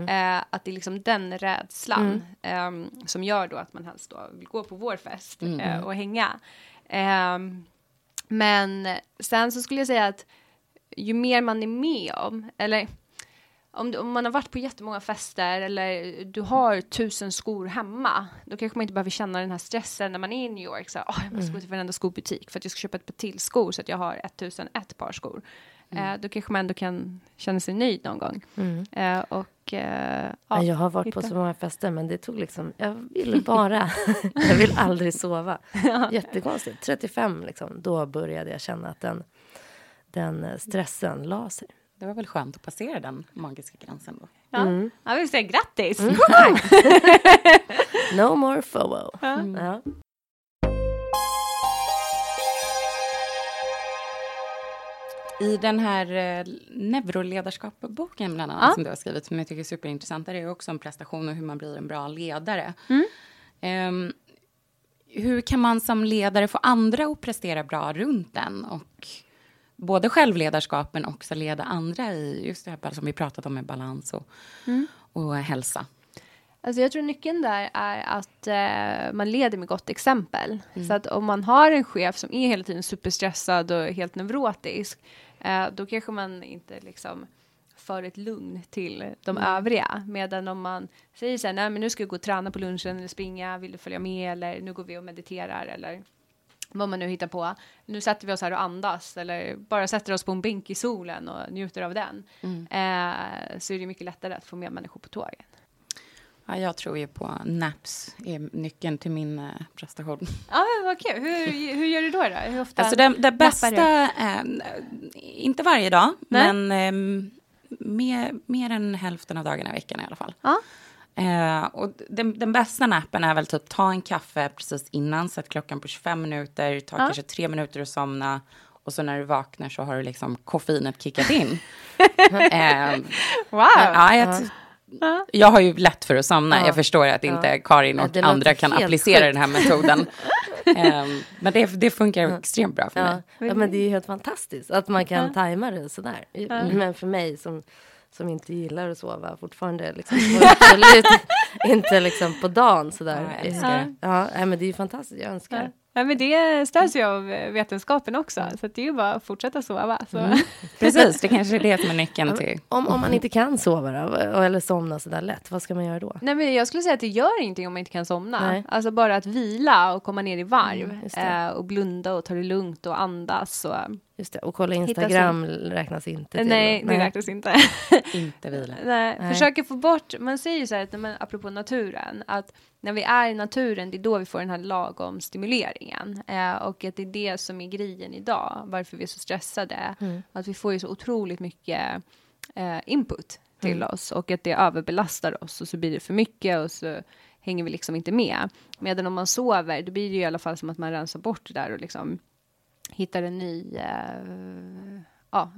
Eh, att det är liksom den rädslan Mm. eh, som gör då att man helst då vill gå på vår fest Mm-hmm. eh, och hänga. Eh, men sen så skulle jag säga att ju mer man är med om, eller om, om man har varit på jättemånga fester eller du har tusen skor hemma, då kanske man inte behöver känna den här stressen när man är i New York. Så "Åh, jag måste gå till varenda skobutik för att jag ska köpa ett par till skor så att jag har 1001 par skor. Eh, då kanske man ändå kan känna sig nöjd någon gång. Eh, och, eh, ja, Men jag har varit på hitta. så många fester men det tog liksom, jag ville bara, *laughs* jag vill aldrig sova. *laughs* Jättekonstigt. 35 liksom, då började jag känna att den, den eh, stressen la sig. Det var väl skönt att passera den magiska gränsen då. Ja, mm. jag vill säga grattis! Mm. *laughs* no more FOMO. Ja. I den här eh, neuroledarskapsboken bland annat ja. som du har skrivit, som jag tycker är superintressant, där är det också en prestation och hur man blir en bra ledare. Mm. Um, hur kan man som ledare få andra att prestera bra runt den och både självledarskap men också leda andra i just det här som vi pratat om med balans och, mm. och hälsa? Alltså jag tror nyckeln där är att eh, man leder med gott exempel. Mm. Så att om man har en chef som är hela tiden superstressad och helt neurotisk, eh, då kanske man inte liksom för ett lugn till de mm. övriga. Medan om man säger så här, nej men nu ska vi gå och träna på lunchen eller springa, vill du följa med eller nu går vi och mediterar eller vad man nu hittar på. Nu sätter vi oss här och andas eller bara sätter oss på en bänk i solen och njuter av den. Mm. Eh, så är det mycket lättare att få med människor på tåget. Ja, jag tror ju på naps är nyckeln till min eh, prestation. *laughs* Ja, vad kul. Hur, hur gör du då? då? Hur ofta alltså det, det bästa, eh, inte varje dag, Nej. men eh, mer, mer än hälften av dagarna i veckan i alla fall. Ja. Eh, och den, den, bästa nappen är väl typ ta en kaffe precis innan, sätt klockan på 25 minuter, ta ja. kanske tre minuter att somna och så när du vaknar så har du liksom koffeinet kickat in. *laughs* eh, wow! Ja, jag, jag har ju lätt för att somna. Jag förstår att inte Karin och andra kan applicera sjukt. den här metoden. um, *laughs* men det, det funkar extremt bra för mig. Ja, men det är ju helt fantastiskt att man kan ja. tajma det sådär. Men för mig som som inte gillar att sova fortfarande. Liksom, absolut *laughs* inte liksom på dagen sådär. Ja, ja. ja, men det är ju fantastiskt. Jag önskar. Ja, men det stöds ju av vetenskapen också, så det är ju bara att fortsätta sova. Mm. *laughs* Precis, det kanske är det som är nyckeln till... Om, om man inte kan sova då, eller somna så där lätt, vad ska man göra då? Nej, men jag skulle säga att det gör ingenting om man inte kan somna. Nej. Alltså bara att vila och komma ner i varv mm, eh, och blunda och ta det lugnt och andas. Och, Just det, och kolla Instagram räknas inte till. Nej, det räknas inte. *laughs* inte vila. Nej, Nej. Försöker få bort, man säger ju så här, att, man, apropå naturen, att när vi är i naturen, det är då vi får den här lagom stimuleringen. Eh, och att det är det som är grejen idag, varför vi är så stressade. Mm. Att vi får ju så otroligt mycket eh, input till mm. oss och att det överbelastar oss och så blir det för mycket och så hänger vi liksom inte med. Medan om man sover, då blir det ju i alla fall som att man rensar bort det där och liksom hittar en ny eh, ja,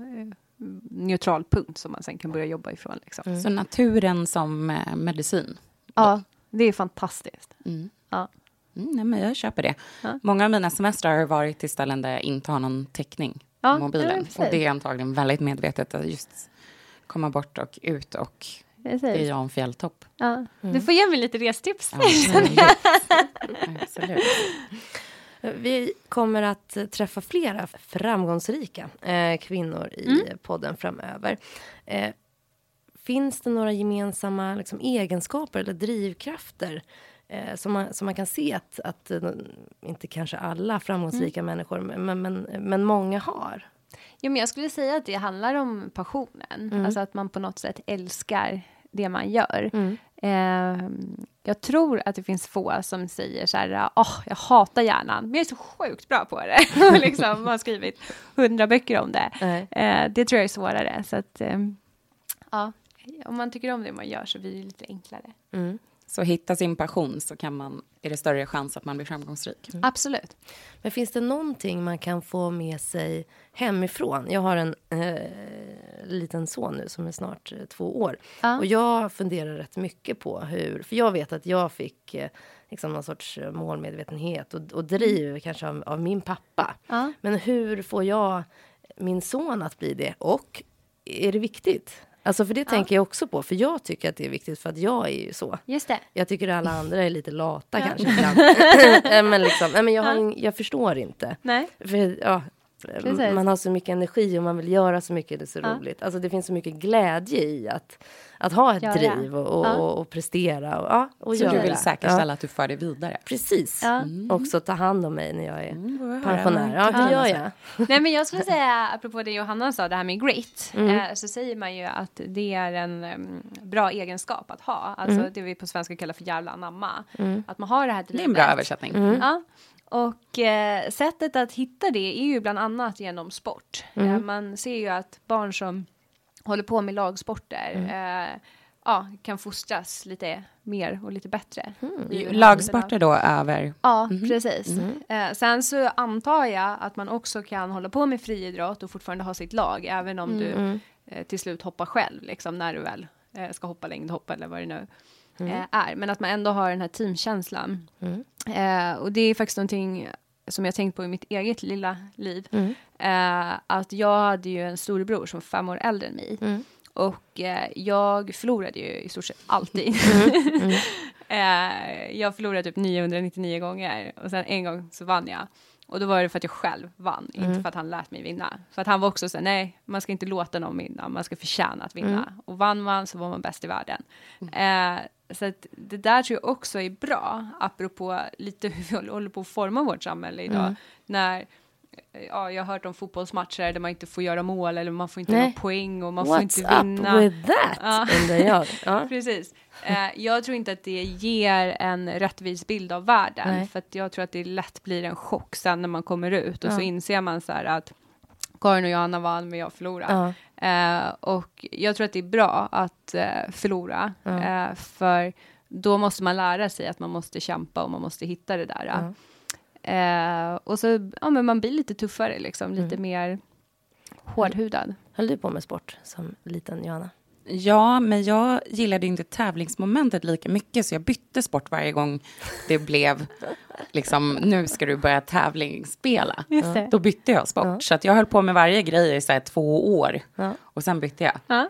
neutral punkt som man sen kan börja jobba ifrån. Liksom. Mm. Så naturen som eh, medicin? Ja, det är fantastiskt. Mm. Ja. Mm, nej, men jag köper det. Ja. Många av mina semestrar har varit till ställen där jag inte har någon täckning ja, på mobilen. och det är antagligen väldigt medvetet att just komma bort och ut och Precis. det är jag en fjälltopp. Ja. Mm. Du får ge mig lite restips. Ja, *laughs* absolut. Vi kommer att träffa flera framgångsrika eh, kvinnor i mm. podden framöver. Eh, finns det några gemensamma liksom, egenskaper eller drivkrafter eh, som, man, som man kan se att, att eh, inte kanske alla framgångsrika mm. människor, men, men, men många har? Jo, men jag skulle säga att det handlar om passionen, mm. alltså att man på något sätt älskar det man gör. Mm. Eh, jag tror att det finns få som säger så här, oh, jag hatar hjärnan, men jag är så sjukt bra på det. *laughs* och liksom har skrivit hundra böcker om det. Eh, det tror jag är svårare. Så att, eh, ja, om man tycker om det man gör så blir det lite enklare. Mm. Så hitta sin passion så kan man, är det större chans att man blir framgångsrik. Mm. Absolut. Men finns det någonting man kan få med sig hemifrån? Jag har en eh, liten son nu som är snart eh, två år. Ja. Och jag funderar rätt mycket på hur, för jag vet att jag fick eh, liksom någon sorts eh, målmedvetenhet och, och driv mm. kanske av, av, min pappa. Ja. Men hur får jag min son att bli det? Och är det viktigt? Alltså för det ja. tänker jag också på, för jag tycker att det är viktigt för att jag är ju så. Just det. Jag tycker alla andra är lite lata ja. kanske. *laughs* men liksom, men jag, har ja. jag förstår inte. Nej. För, ja, Precis. Man har så mycket energi och man vill göra så mycket, det är så ja. roligt. Alltså det finns så mycket glädje i att, att ha ett Göra. driv och, och, ja. och, prestera. Och, ja, och så göra. du vill säkerställa att du för det vidare? Precis. Mm. Också ta hand om mig när jag är mm, pensionär. Ja, det gör jag. Nej, men jag skulle säga, apropå det Johanna sa, det här med grit, mm. eh, så säger man ju att det är en um, bra egenskap att ha. Alltså mm. det vi på svenska kallar för jävla anamma. Mm. Att man har det här drivet. Det är en bra översättning. Ja. Och eh, sättet att hitta det är ju bland annat genom sport. Mm. Eh, man ser ju att barn som håller på med lagsporter eh, ja, kan fostras lite mer och lite bättre. här Lagsporter då över... Ja, precis. Eh, sen så antar jag att man också kan hålla på med friidrott och fortfarande ha sitt lag, även om du eh, till slut hoppar själv, liksom när du väl eh, ska hoppa längdhopp eller vad det nu eh, är. Men att man ändå har den här teamkänslan. Eh, och det är faktiskt någonting som jag tänkt på i mitt eget lilla liv. Eh, att jag hade ju en storebror som var fem år äldre än mig. Och eh, jag förlorade ju i stort sett alltid. *laughs* eh, jag förlorade typ 999 gånger och sen en gång så vann jag. Och då var det för att jag själv vann, inte för att han lät mig vinna. För att han var också så nej, man ska inte låta någon vinna, man ska förtjäna att vinna. Och vann man så var man bäst i världen. Eh, så att det där tror jag också är bra, apropå lite hur vi håller- håller på att forma vårt samhälle idag. När Ja, jag har hört om fotbollsmatcher där man inte får göra mål eller man får inte Nej. några poäng och man får What's inte up vinna. with that? Ja. Jag. Ja. *laughs* Precis. Eh, jag tror inte att det ger en rättvis bild av världen. Nej. För att jag tror att det lätt blir en chock sen när man kommer ut. Och så inser man så här att Karin och Johanna vann men jag förlorade. Eh, och jag tror att det är bra att eh, förlora. Eh, för då måste man lära sig att man måste kämpa och man måste hitta det där. Eh, och så, ja men man blir lite tuffare liksom. Lite mer hårdhudad. Höll du på med sport som liten Johanna? Ja, men jag gillade inte tävlingsmomentet lika mycket så jag bytte sport varje gång det blev liksom, nu ska du börja tävlingsspela. Då bytte jag sport. Så att jag höll på med varje grej i så här två år. Ja. Och sen bytte jag.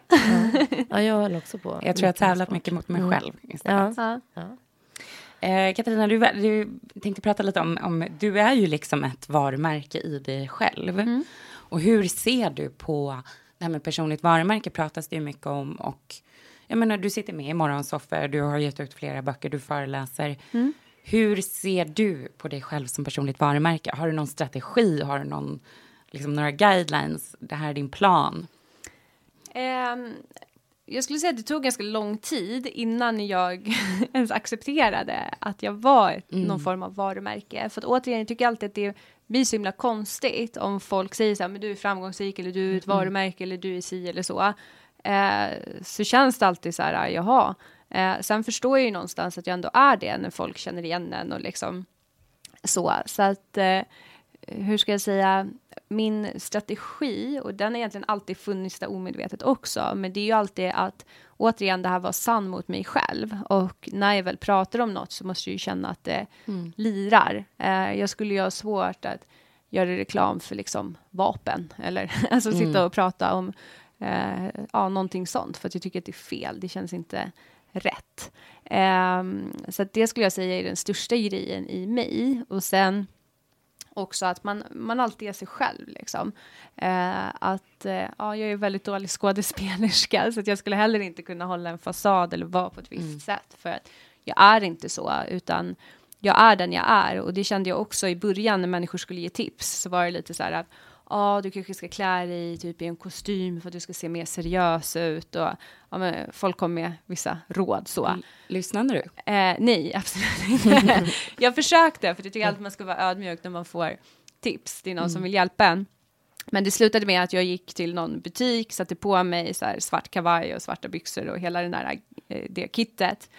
Ja, jag höll också på. Jag tror jag tävlat sport. mycket mot mig själv istället. Ja. Eh, Katarina, du, du tänkte prata lite om, om, du är ju liksom ett varumärke i dig själv. Och hur ser du på det här med personligt varumärke pratas det ju mycket om och jag menar du sitter med i morgonsoffer, du har gett ut flera böcker, du föreläser. Hur ser du på dig själv som personligt varumärke? Har du någon strategi? Har du någon, liksom, några guidelines? Det här är din plan. Ehm, jag skulle säga att det tog ganska lång tid innan jag *laughs* ens accepterade att jag var ett, någon form av varumärke. För att återigen, jag tycker alltid att det blir så himla konstigt om folk säger så här, men du är framgångsrik eller du är ett varumärke eller du är si eller så. Eh, så känns det alltid så här, jaha. Eh, sen förstår jag ju någonstans att jag ändå är det när folk känner igen en och liksom så. Så att, eh, hur ska jag säga, min strategi, och den har egentligen alltid funnits där omedvetet också, men det är ju alltid att återigen det här var sann mot mig själv. Och när jag väl pratar om något så måste jag ju känna att det lirar. Eh, jag skulle ju ha svårt att göra reklam för liksom vapen, eller *laughs* alltså sitta och prata om eh, ja, någonting sånt, för att jag tycker att det är fel. Det känns inte rätt. Ehm, så det skulle jag säga är den största grejen i mig. Och sen också att man, man alltid är sig själv. Liksom. Eh, att, eh, ja, jag är väldigt dålig skådespelerska, *laughs* så att jag skulle heller inte kunna hålla en fasad eller vara på ett visst sätt. För att jag är inte så, utan jag är den jag är. Och det kände jag också i början när människor skulle ge tips. Så var det lite så här att ja, du kanske ska klä dig typ i en kostym för att du ska se mer seriös ut. Och, ja, folk kom med vissa råd så. Lyssnade du? Eh, nej, *laughs* absolut inte. jag försökte, för jag tycker alltid man ska vara ödmjuk när man får tips. Det är någon som vill hjälpa en. Men det slutade med att jag gick till någon butik, satte på mig så här svart kavaj och svarta byxor och hela den där, eh, det kittet.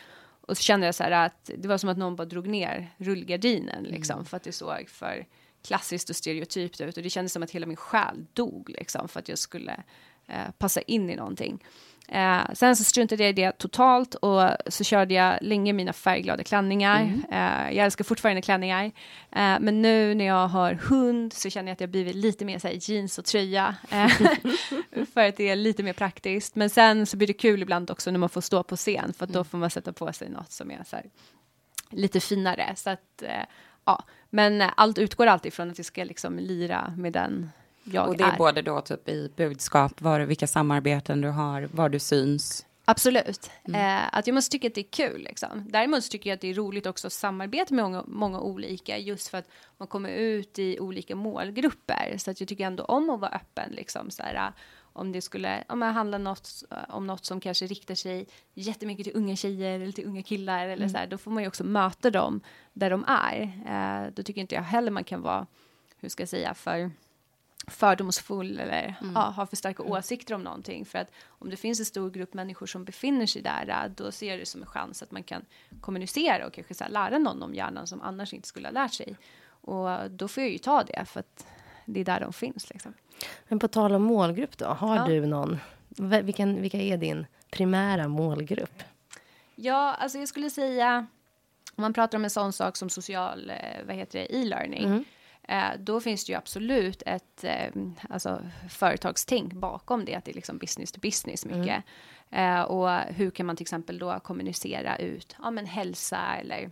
Och så kände jag så här att det var som att någon bara drog ner rullgardinen liksom, för att det såg för klassiskt och stereotypt ut. Och det kändes som att hela min själ dog liksom, för att jag skulle eh, passa in i någonting. Eh, sen så struntade jag i det totalt och så körde jag länge mina färgglada klänningar. Eh, jag älskar fortfarande klänningar. Eh, men nu när jag har hund så känner jag att jag blivit lite mer så här, jeans och tröja. Eh, *laughs* för att det är lite mer praktiskt. Men sen så blir det kul ibland också när man får stå på scen. För att då får man sätta på sig något som är så här, lite finare. Så att, eh, ja. Men eh, allt utgår alltid från att jag ska liksom lira med den jag Och det är både då typ i budskap, var, vilka samarbeten du har, var du syns. Absolut. Eh, att jag måste tycka att det är kul. Liksom. Däremot så tycker jag att det är roligt också att samarbeta med många, många olika. Just för att man kommer ut i olika målgrupper. Så att jag tycker ändå om att vara öppen. Liksom, så här, om det skulle om det handlar något, eh, om något som kanske riktar sig jättemycket till unga tjejer eller till unga killar. Eller så här, då får man ju också möta dem där de är. Eh, då tycker inte jag heller man kan vara, hur ska jag säga, för fördomsfull eller ja, har för starka åsikter om någonting. För att om det finns en stor grupp människor som befinner sig där, äh, då ser jag det som en chans att man kan kommunicera och kanske så lära någon om hjärnan som annars inte skulle ha lärt sig. Och då får jag ju ta det, för att det är där de finns. Liksom. Men på tal om målgrupp då, har Ja. du någon? Vilken, vilka är din primära målgrupp? Ja, alltså jag skulle säga, om man pratar om en sån sak som social, eh, vad heter det, e-learning, eh, då finns det ju absolut ett eh, alltså, företagstänk bakom det, att det är liksom business to business mycket. Eh, och hur kan man till exempel då kommunicera ut, ja men hälsa eller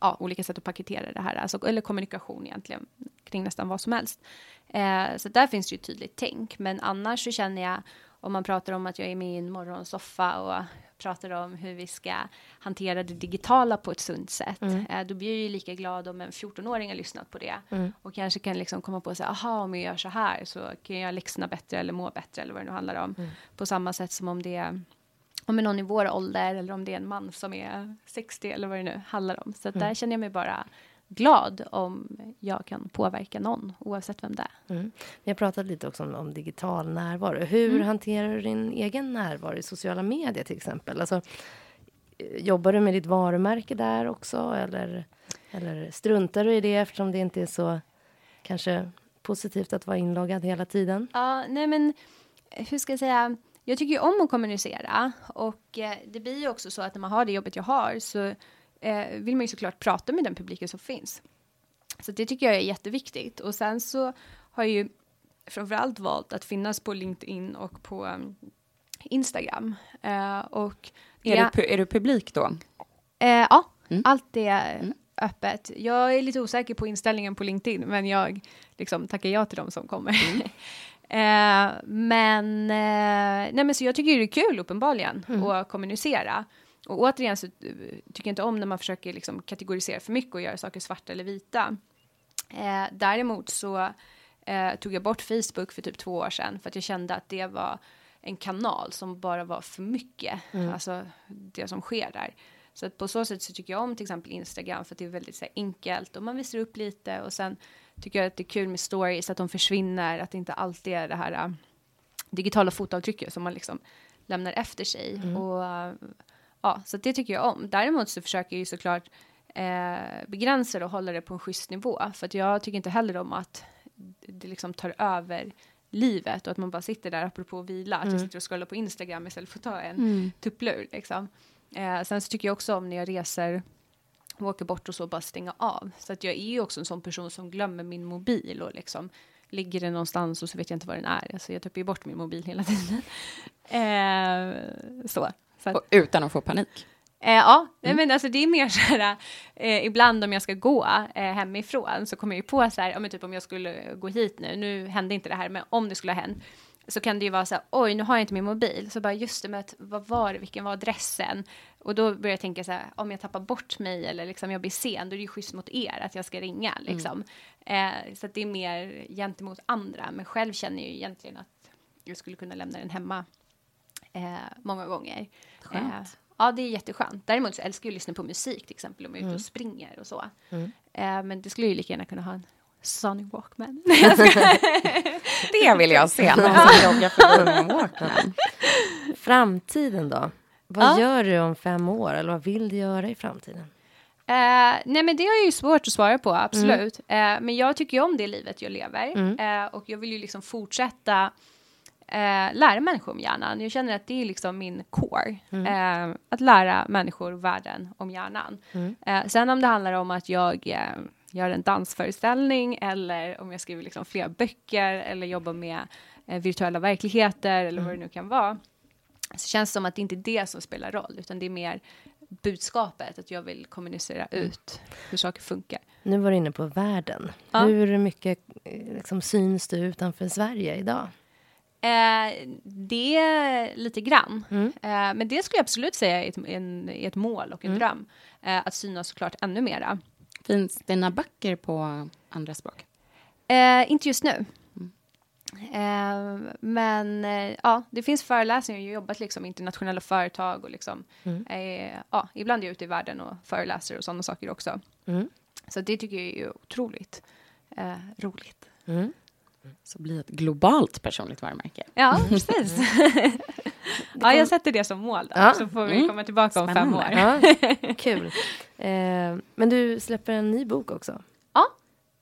ja, olika sätt att paketera det här, alltså, eller kommunikation egentligen kring nästan vad som helst. Eh, så där finns det ju tydligt tänk, men annars så känner jag om man pratar om att jag är med i en morgonsoffa och pratar om hur vi ska hantera det digitala på ett sunt sätt, eh, då blir jag ju lika glad om en 14-åring har lyssnat på det och kanske kan liksom komma på sig, aha, om jag gör så här så kan jag läxorna bättre eller må bättre eller vad det nu handlar om. På samma sätt som om det är om det är någon i vår ålder eller om det är en man som är 60 eller vad det nu handlar om. Så att där känner jag mig bara glad om jag kan påverka någon oavsett vem det är. Mm. Vi har pratat lite också om, om digital närvaro. Hur hanterar du din egen närvaro i sociala medier till exempel? Alltså, eh, jobbar du med ditt varumärke där också? Eller, eller struntar du i det eftersom det inte är så kanske positivt att vara inloggad hela tiden? Ja, nej men hur ska jag säga? Jag tycker ju om att kommunicera och eh, det blir ju också så att när man har det jobbet jag har så eh, vill man ju såklart prata med den publiken som finns. Så det tycker jag är jätteviktigt och sen så har jag ju framförallt valt att finnas på LinkedIn och på um, Instagram. Eh, och Är, ja, du, är du publik då? eh, ja, allt är öppet. Jag är lite osäker på inställningen på LinkedIn, men jag liksom tackar ja till dem som kommer. *laughs* eh, men, eh, nej, men så jag tycker det är kul uppenbarligen att kommunicera. Och återigen så eh, tycker jag inte om när man försöker liksom kategorisera för mycket och göra saker svarta eller vita. Eh, däremot så eh, tog jag bort Facebook för typ två år sedan för att jag kände att det var en kanal som bara var för mycket, alltså det som sker där. Så att på så sätt så tycker jag om till exempel Instagram för att det är väldigt så här, enkelt och man visar upp lite och sen tycker jag att det är kul med stories, att de försvinner, att det inte alltid är det här äh, digitala fotavtrycket som man liksom lämnar efter sig. Och, äh, ja, så att det tycker jag om. Däremot så försöker jag ju såklart eh, begränsa det och hålla det på en schysst nivå. För att jag tycker inte heller om att det liksom tar över livet och att man bara sitter där apropå vila, att jag sitter och scrollar på Instagram istället för att ta en tupplur liksom. Eh, sen så tycker jag också om när jag reser och åker bort och så bara stänga av. Så att jag är ju också en sån person som glömmer min mobil och liksom ligger den någonstans och så vet jag inte var den är. Alltså jag tappar ju bort min mobil hela tiden. *laughs* Eh, så. Så att, utan att få panik? Eh, ja, nej, men alltså det är mer så här, eh, ibland om jag ska gå eh, hemifrån så kommer jag ju på så här, ja, men typ om jag skulle gå hit nu, nu hände inte det här, men om det skulle ha hänt, så kan det ju vara så här, oj, nu har jag inte min mobil, så bara just det att, vad var det, vilken var adressen? Och då börjar jag tänka så här, om jag tappar bort mig eller liksom jag blir sen, då är det ju schysst mot er att jag ska ringa liksom. Eh, så att det är mer gentemot andra, men själv känner jag ju egentligen att jag skulle kunna lämna den hemma eh, många gånger. Eh, ja, det är jätteskönt. Däremot så älskar jag att lyssna på musik, till exempel om jag är ute och springer och så. Eh, men det skulle ju lika gärna kunna ha en Sonic Walkman. *laughs* Det vill jag se. *laughs* Någon som joggar förbi Walkman. Framtiden då? Vad Ja. gör du om fem år? Eller vad vill du göra i framtiden? Eh, nej men det är ju svårt att svara på, absolut. Eh, men jag tycker ju om det livet jag lever. Eh, och jag vill ju liksom fortsätta eh, lära människor om hjärnan. Jag känner att det är liksom min core. Eh, att lära människor världen om hjärnan. Eh, sen om det handlar om att jag eh, gör en dansföreställning eller om jag skriver liksom flera böcker eller jobbar med eh, virtuella verkligheter eller vad det nu kan vara. Så känns det som att det inte är det som spelar roll, utan det är mer budskapet, att jag vill kommunicera ut hur saker funkar. Nu var du inne på världen. Ja. Hur mycket eh, liksom, syns du utanför Sverige idag? Eh, det är lite grann. Mm. Eh, men det skulle jag absolut säga är ett, en, är ett mål och en Mm. dröm. Eh, att synas såklart ännu mera. Finns dina böcker på andra språk? Eh, inte just nu. Eh, men eh, ja, det finns föreläsningar. Jag har jobbat liksom med internationella företag och liksom, Mm. ja, ibland är jag ute i världen och föreläser och sådana saker också. Mm. Så det tycker jag är otroligt roligt. Så bli ett globalt personligt varumärke. Ja, precis. *laughs* *laughs* ja, jag sätter det som mål då, Ja. så får vi Mm. komma tillbaka om fem år. Spännande. Ja, *laughs* kul. Eh, men du släpper en ny bok också. Ja,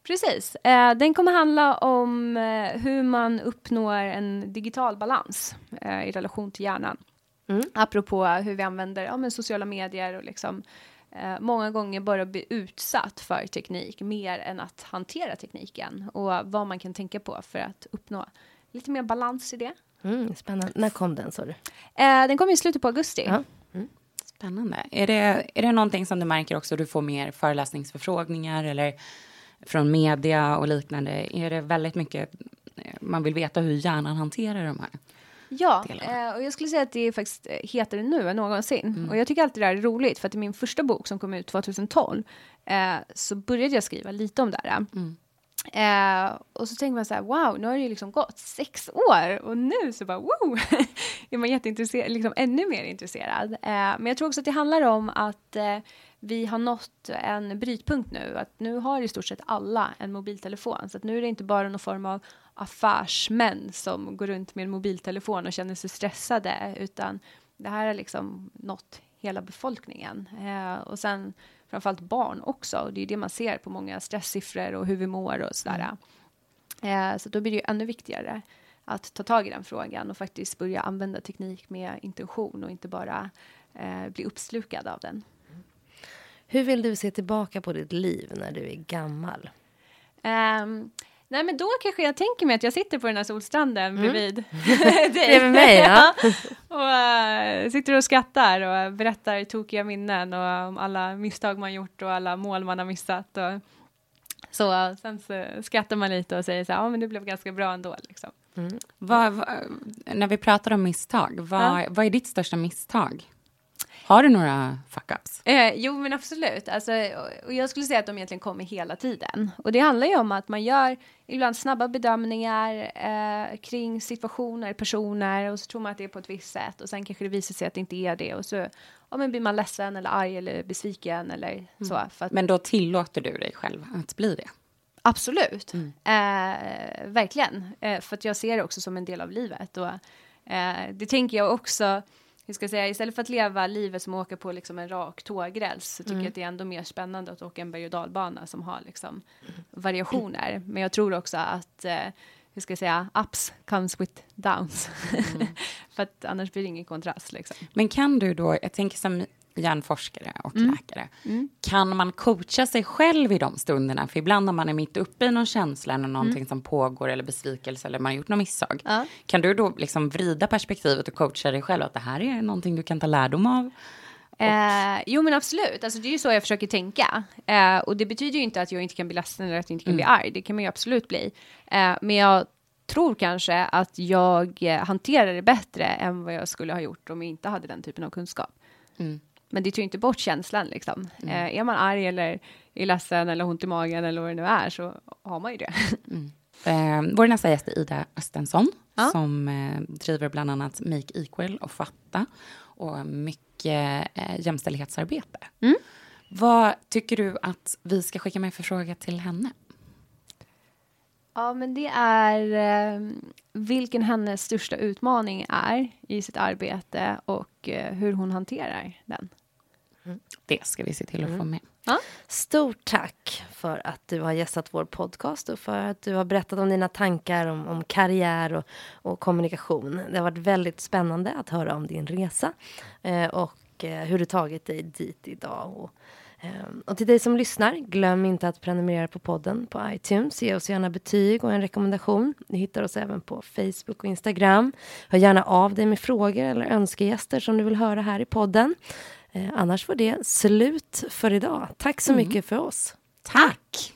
precis. Eh, den kommer handla om eh, hur man uppnår en digital balans eh, i relation till hjärnan. Mm. Apropå hur vi använder ja, men sociala medier och liksom eh, många gånger bara bli utsatt för teknik mer än att hantera tekniken och vad man kan tänka på för att uppnå lite mer balans i det. Mm, spännande. När kom den sa du? Eh, den kommer i slutet på augusti. Ja. Spännande. Är det, är det någonting som du märker också, du får mer föreläsningsförfrågningar eller från media och liknande? Är det väldigt mycket eh, man vill veta hur hjärnan hanterar de här? Ja, delarna. eh, och jag skulle säga att det är faktiskt eh, hetare nu än någonsin. Och jag tycker alltid det här är roligt, för att i min första bok som kom ut 2012, eh, så började jag skriva lite om det här. Eh, och så tänker man så här, wow, nu har det ju liksom gått sex år och nu så bara, wow, *laughs* är man jätteintresserad, liksom ännu mer intresserad. Eh, men jag tror också att det handlar om att eh, vi har nått en brytpunkt nu, att nu har i stort sett alla en mobiltelefon, så att nu är det inte bara någon form av affärsmän som går runt med en mobiltelefon och känner sig stressade, utan det här har liksom nått hela befolkningen. Eh, och sen framförallt barn också. Och det är det man ser på många stresssiffror och hur vi mår och sådär. Eh, så då blir det ju ännu viktigare att ta tag i den frågan och faktiskt börja använda teknik med intention och inte bara eh, bli uppslukad av den. Hur vill du se tillbaka på ditt liv när du är gammal? Ehm, nej men då kanske jag tänker mig att jag sitter på den här solstranden bredvid *laughs* dig. Bredvid mig, *laughs* ja. och eh, sitter och skrattar och berättar tokiga minnen och om alla misstag man gjort och alla mål man har missat. Och så eh, sen så skrattar man lite och säger så här, ja men det blev ganska bra ändå liksom. Vad, vad, när vi pratar om misstag, vad, vad är ditt största misstag? Har du några fuck-ups? Eh, jo, men absolut. Alltså, och- jag skulle säga att de egentligen kommer hela tiden. Och det handlar ju om att man gör ibland snabba bedömningar eh, kring situationer, personer och så tror man att det är på ett visst sätt och sen kanske det visar sig att det inte är det och så ja, men blir man ledsen eller arg eller besviken eller så. För att, Men då tillåter du dig själv att bli det? Absolut, eh, verkligen. Eh, för att jag ser det också som en del av livet. Och, eh, det tänker jag också, hur ska jag säga, istället för att leva livet som åka på liksom en rak tågräls så tycker jag att det är ändå mer spännande att åka en berg och dalbana som har liksom variationer. Men jag tror också att, eh, hur ska jag säga, ups comes with downs. *laughs* för att annars blir det ingen kontrast liksom. Men kan du då, jag tänker som hjärnforskare och läkare, kan man coacha sig själv i de stunderna? För ibland när man är mitt uppe i någon känsla eller någonting som pågår eller besvikelse eller man har gjort något misstag. Ja. Kan du då liksom vrida perspektivet och coacha dig själv att det här är någonting du kan ta lärdom av? Eh, jo men absolut, alltså, det är ju så jag försöker tänka. Eh, och det betyder ju inte att jag inte kan bli ledsen eller att jag inte kan bli arg, det kan man ju absolut bli. Eh, men jag tror kanske att jag eh, hanterar det bättre än vad jag skulle ha gjort om jag inte hade den typen av kunskap. Men det tar ju inte bort känslan liksom. Eh, är man arg eller är ledsen eller ont i magen eller vad det nu är så har man ju det. *laughs* Eh, vår nästa gäst är Ida Östensson Ja. som eh, driver bland annat Make Equal och Fatta och mycket eh, jämställdhetsarbete. Vad tycker du att vi ska skicka med för fråga till henne? Ja, men det är eh, vilken hennes största utmaning är i sitt arbete och eh, hur hon hanterar den. Det ska vi se till att få med. Stort tack för att du har gästat vår podcast och för att du har berättat om dina tankar om, om karriär och, och kommunikation. Det har varit väldigt spännande att höra om din resa eh, och eh, hur du tagit dig dit idag. Och, och till dig som lyssnar, glöm inte att prenumerera på podden på iTunes. Ge oss gärna betyg och en rekommendation. Ni hittar oss även på Facebook och Instagram. Hör gärna av dig med frågor eller önskegäster som du vill höra här i podden. Eh, annars var det slut för idag. Tack så mycket för oss. Tack!